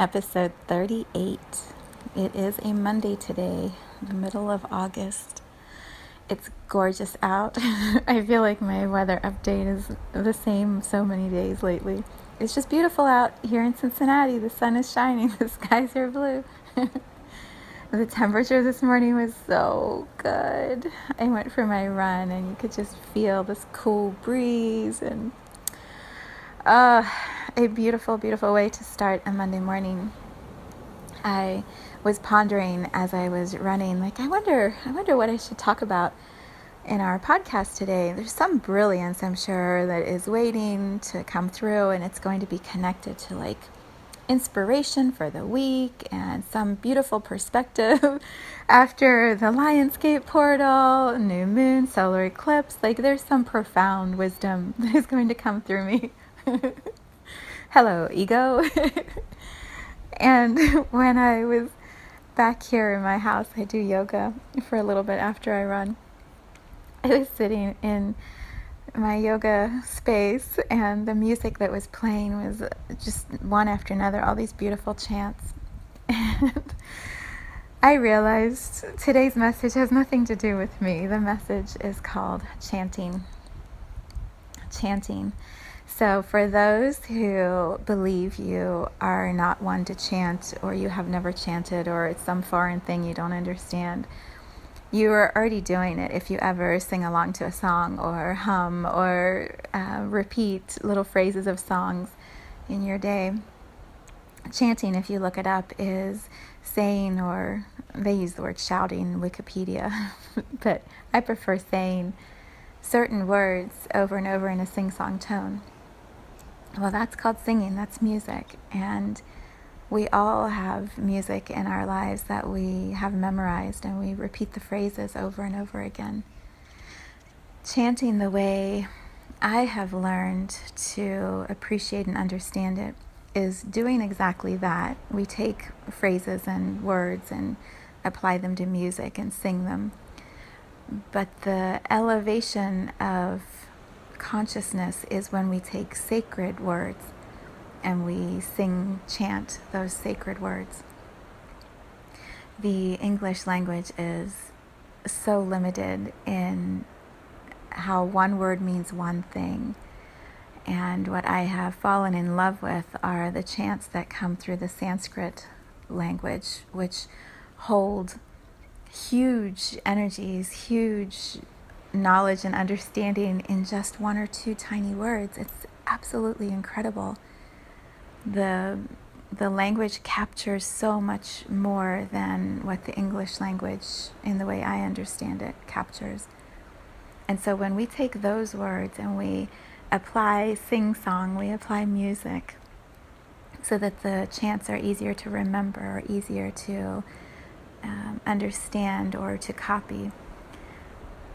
Episode 38. It is a Monday today, the middle of August. It's gorgeous out. I feel like my weather update is the same so many days lately. It's just beautiful out here in Cincinnati. The sun is shining, the skies are blue. the temperature this morning was so good. I went for my run and you could just feel this cool breeze and uh a beautiful, beautiful way to start a Monday morning. I was pondering as I was running, like, I wonder, I wonder what I should talk about in our podcast today. There's some brilliance, I'm sure, that is waiting to come through, and it's going to be connected to like inspiration for the week and some beautiful perspective after the Lionsgate portal, new moon, solar eclipse. Like, there's some profound wisdom that is going to come through me. hello, ego. and when I was back here in my house, I do yoga for a little bit after I run. I was sitting in my yoga space, and the music that was playing was just one after another, all these beautiful chants. And I realized today's message has nothing to do with me. The message is called chanting. Chanting. So, for those who believe you are not one to chant, or you have never chanted, or it's some foreign thing you don't understand, you are already doing it if you ever sing along to a song, or hum, or uh, repeat little phrases of songs in your day. Chanting, if you look it up, is saying, or they use the word shouting in Wikipedia, but I prefer saying certain words over and over in a sing song tone. Well, that's called singing, that's music. And we all have music in our lives that we have memorized and we repeat the phrases over and over again. Chanting the way I have learned to appreciate and understand it is doing exactly that. We take phrases and words and apply them to music and sing them. But the elevation of consciousness is when we take sacred words and we sing, chant those sacred words. The English language is so limited in how one word means one thing. And what I have fallen in love with are the chants that come through the Sanskrit language, which hold huge energies, huge knowledge and understanding in just one or two tiny words. It's absolutely incredible. The the language captures so much more than what the English language, in the way I understand it, captures. And so when we take those words and we apply sing song, we apply music so that the chants are easier to remember or easier to um, understand or to copy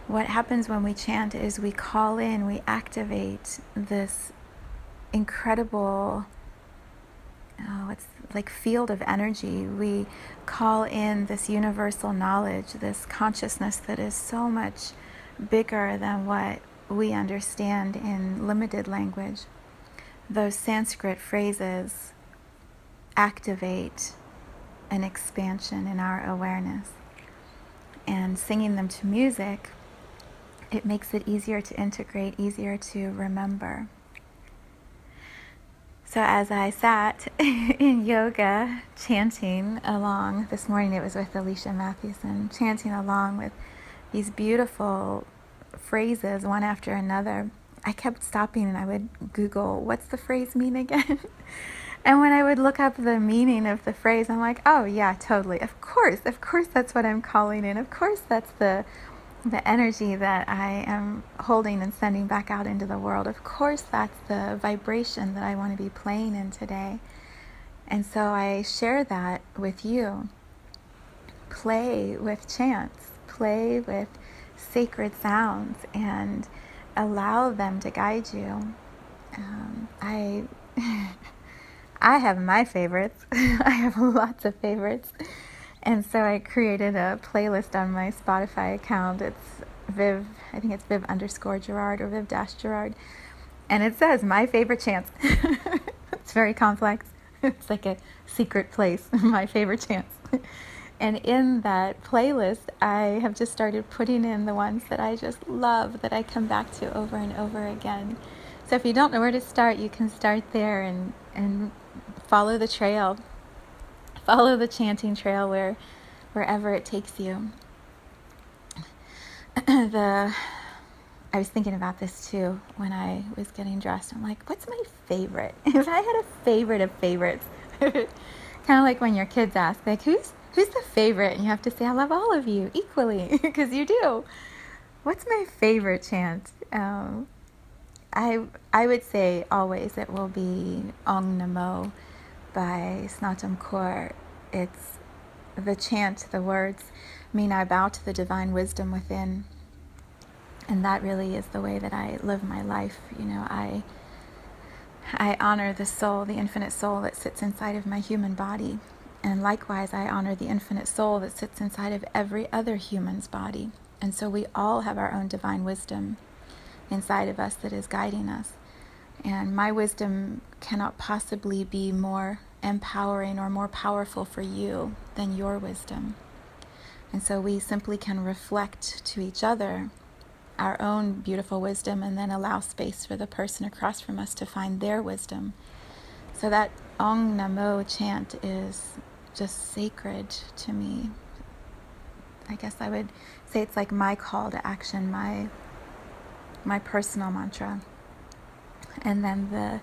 what happens when we chant is we call in, we activate this incredible, uh, oh, it's like field of energy. We call in this universal knowledge, this consciousness that is so much bigger than what we understand in limited language. Those Sanskrit phrases activate an expansion in our awareness. And singing them to music it makes it easier to integrate, easier to remember. So, as I sat in yoga chanting along, this morning it was with Alicia Mathewson, chanting along with these beautiful phrases one after another. I kept stopping and I would Google, what's the phrase mean again? and when I would look up the meaning of the phrase, I'm like, oh yeah, totally. Of course, of course that's what I'm calling in. Of course that's the the energy that I am holding and sending back out into the world. Of course that's the vibration that I want to be playing in today. And so I share that with you. Play with chants, play with sacred sounds, and allow them to guide you. Um, I. I have my favorites. I have lots of favorites. And so I created a playlist on my Spotify account. It's Viv, I think it's Viv underscore Gerard or Viv dash Gerard. And it says my favorite chants. it's very complex. It's like a secret place, my favorite chants. And in that playlist, I have just started putting in the ones that I just love, that I come back to over and over again. So if you don't know where to start, you can start there and, and follow the trail. Follow the chanting trail where wherever it takes you. the I was thinking about this too when I was getting dressed. I'm like, what's my favorite? If I had a favorite of favorites, kind of like when your kids ask, like, who's who's the favorite? And you have to say, I love all of you equally because you do. What's my favorite chant? Um, I I would say always it will be Ong Namo by Snatam Kaur. It's the chant, the words mean I bow to the divine wisdom within. And that really is the way that I live my life. You know, I I honor the soul, the infinite soul that sits inside of my human body. And likewise, I honor the infinite soul that sits inside of every other human's body. And so we all have our own divine wisdom inside of us that is guiding us. And my wisdom cannot possibly be more empowering or more powerful for you than your wisdom. And so we simply can reflect to each other our own beautiful wisdom and then allow space for the person across from us to find their wisdom. So that Ong Namo chant is just sacred to me. I guess I would say it's like my call to action, my my personal mantra. And then the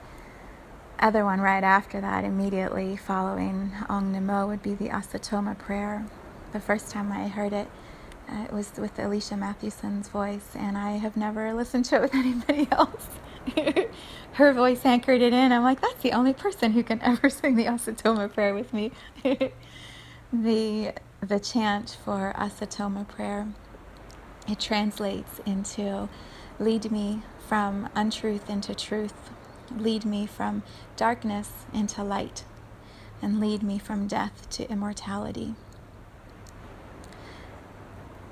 other one right after that, immediately following Ong Namo, would be the Asatoma prayer. The first time I heard it, uh, it was with Alicia Mathewson's voice, and I have never listened to it with anybody else. Her voice anchored it in. I'm like, that's the only person who can ever sing the Asatoma prayer with me. the the chant for Asatoma prayer it translates into lead me from untruth into truth Lead me from darkness into light, and lead me from death to immortality.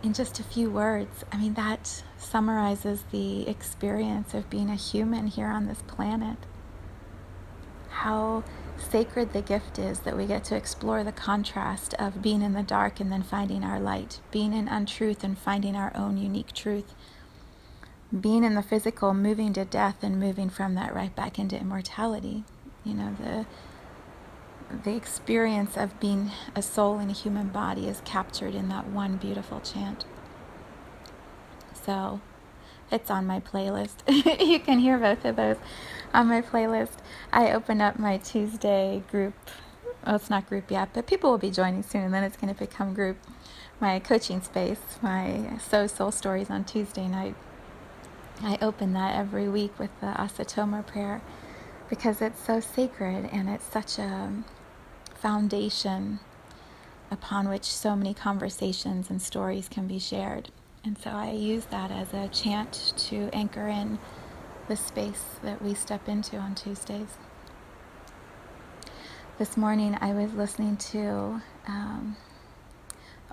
In just a few words, I mean, that summarizes the experience of being a human here on this planet. How sacred the gift is that we get to explore the contrast of being in the dark and then finding our light, being in untruth and finding our own unique truth, being in the physical, moving to death, and moving from that right back into immortality. You know, the the experience of being a soul in a human body is captured in that one beautiful chant. So it's on my playlist. you can hear both of those on my playlist. I open up my Tuesday group. Well, it's not group yet, but people will be joining soon, and then it's going to become group. My coaching space, my So Soul Stories on Tuesday night I open that every week with the Asatoma prayer because it's so sacred and it's such a foundation upon which so many conversations and stories can be shared. And so I use that as a chant to anchor in the space that we step into on Tuesdays. This morning I was listening to um,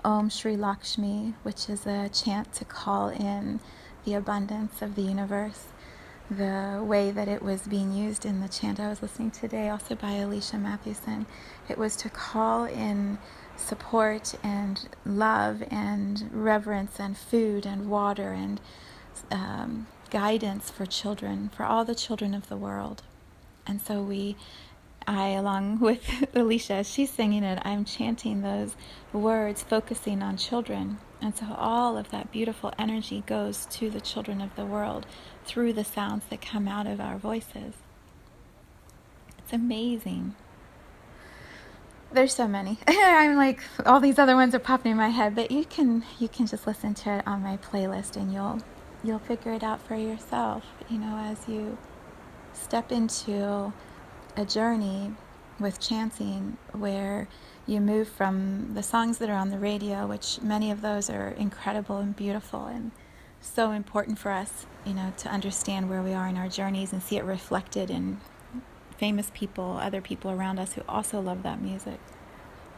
Om Shri Lakshmi, which is a chant to call in the abundance of the universe, the way that it was being used in the chant I was listening to today, also by Alicia Mathewson. It was to call in support and love and reverence and food and water and um, guidance for children, for all the children of the world. And so we I, along with Alicia, she's singing it, I'm chanting those words, focusing on children. And so all of that beautiful energy goes to the children of the world through the sounds that come out of our voices. It's amazing. There's so many. I'm like all these other ones are popping in my head, but you can you can just listen to it on my playlist and you'll you'll figure it out for yourself, you know, as you step into a journey with chanting where you move from the songs that are on the radio, which many of those are incredible and beautiful and so important for us, you know, to understand where we are in our journeys and see it reflected in famous people, other people around us who also love that music.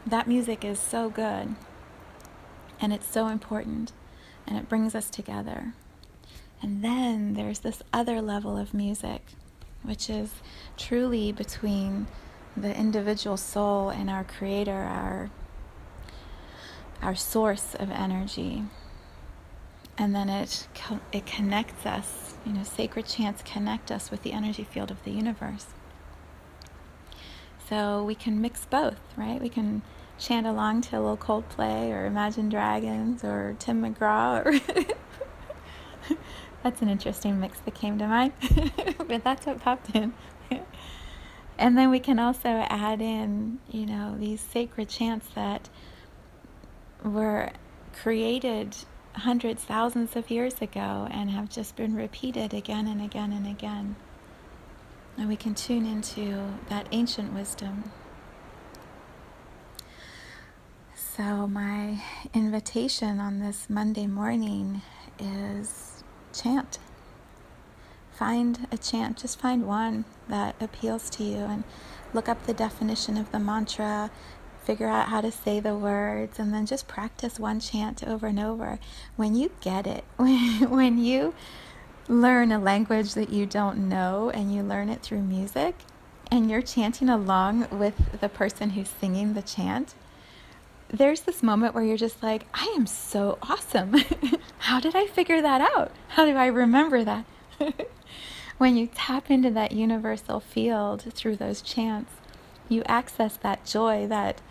That music is so good and it's so important and it brings us together. And then there's this other level of music, which is truly between the individual soul and our creator, our our source of energy. And then it it connects us, you know, sacred chants connect us with the energy field of the universe. So we can mix both, right? We can chant along to a little Coldplay or Imagine Dragons or Tim McGraw. Or that's an interesting mix that came to mind, but that's what popped in. And then we can also add in, you know, these sacred chants that were created hundreds, thousands of years ago and have just been repeated again and again and again. And we can tune into that ancient wisdom. So, my invitation on this Monday morning is chant. Find a chant, just find one that appeals to you and look up the definition of the mantra, figure out how to say the words, and then just practice one chant over and over. When you get it, when, you learn a language that you don't know and you learn it through music and you're chanting along with the person who's singing the chant, there's this moment where you're just like, I am so awesome. How did I figure that out? How do I remember that? When you tap into that universal field through those chants, you access that joy, that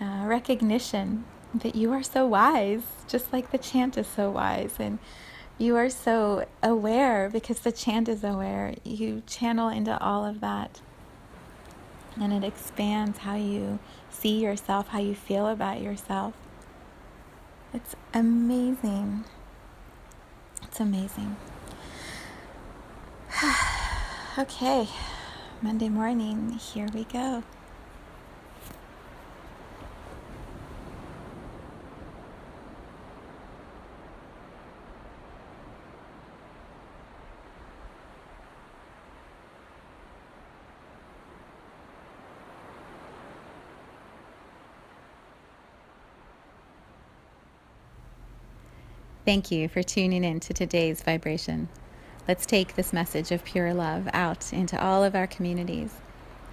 uh, recognition that you are so wise, just like the chant is so wise. And you are so aware because the chant is aware. You channel into all of that. And it expands how you see yourself, how you feel about yourself. It's amazing. It's amazing. okay, Monday morning, here we go. Thank you for tuning in to today's vibration. Let's take this message of pure love out into all of our communities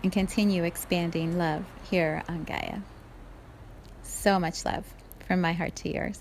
and continue expanding love here on Gaia. So much love from my heart to yours.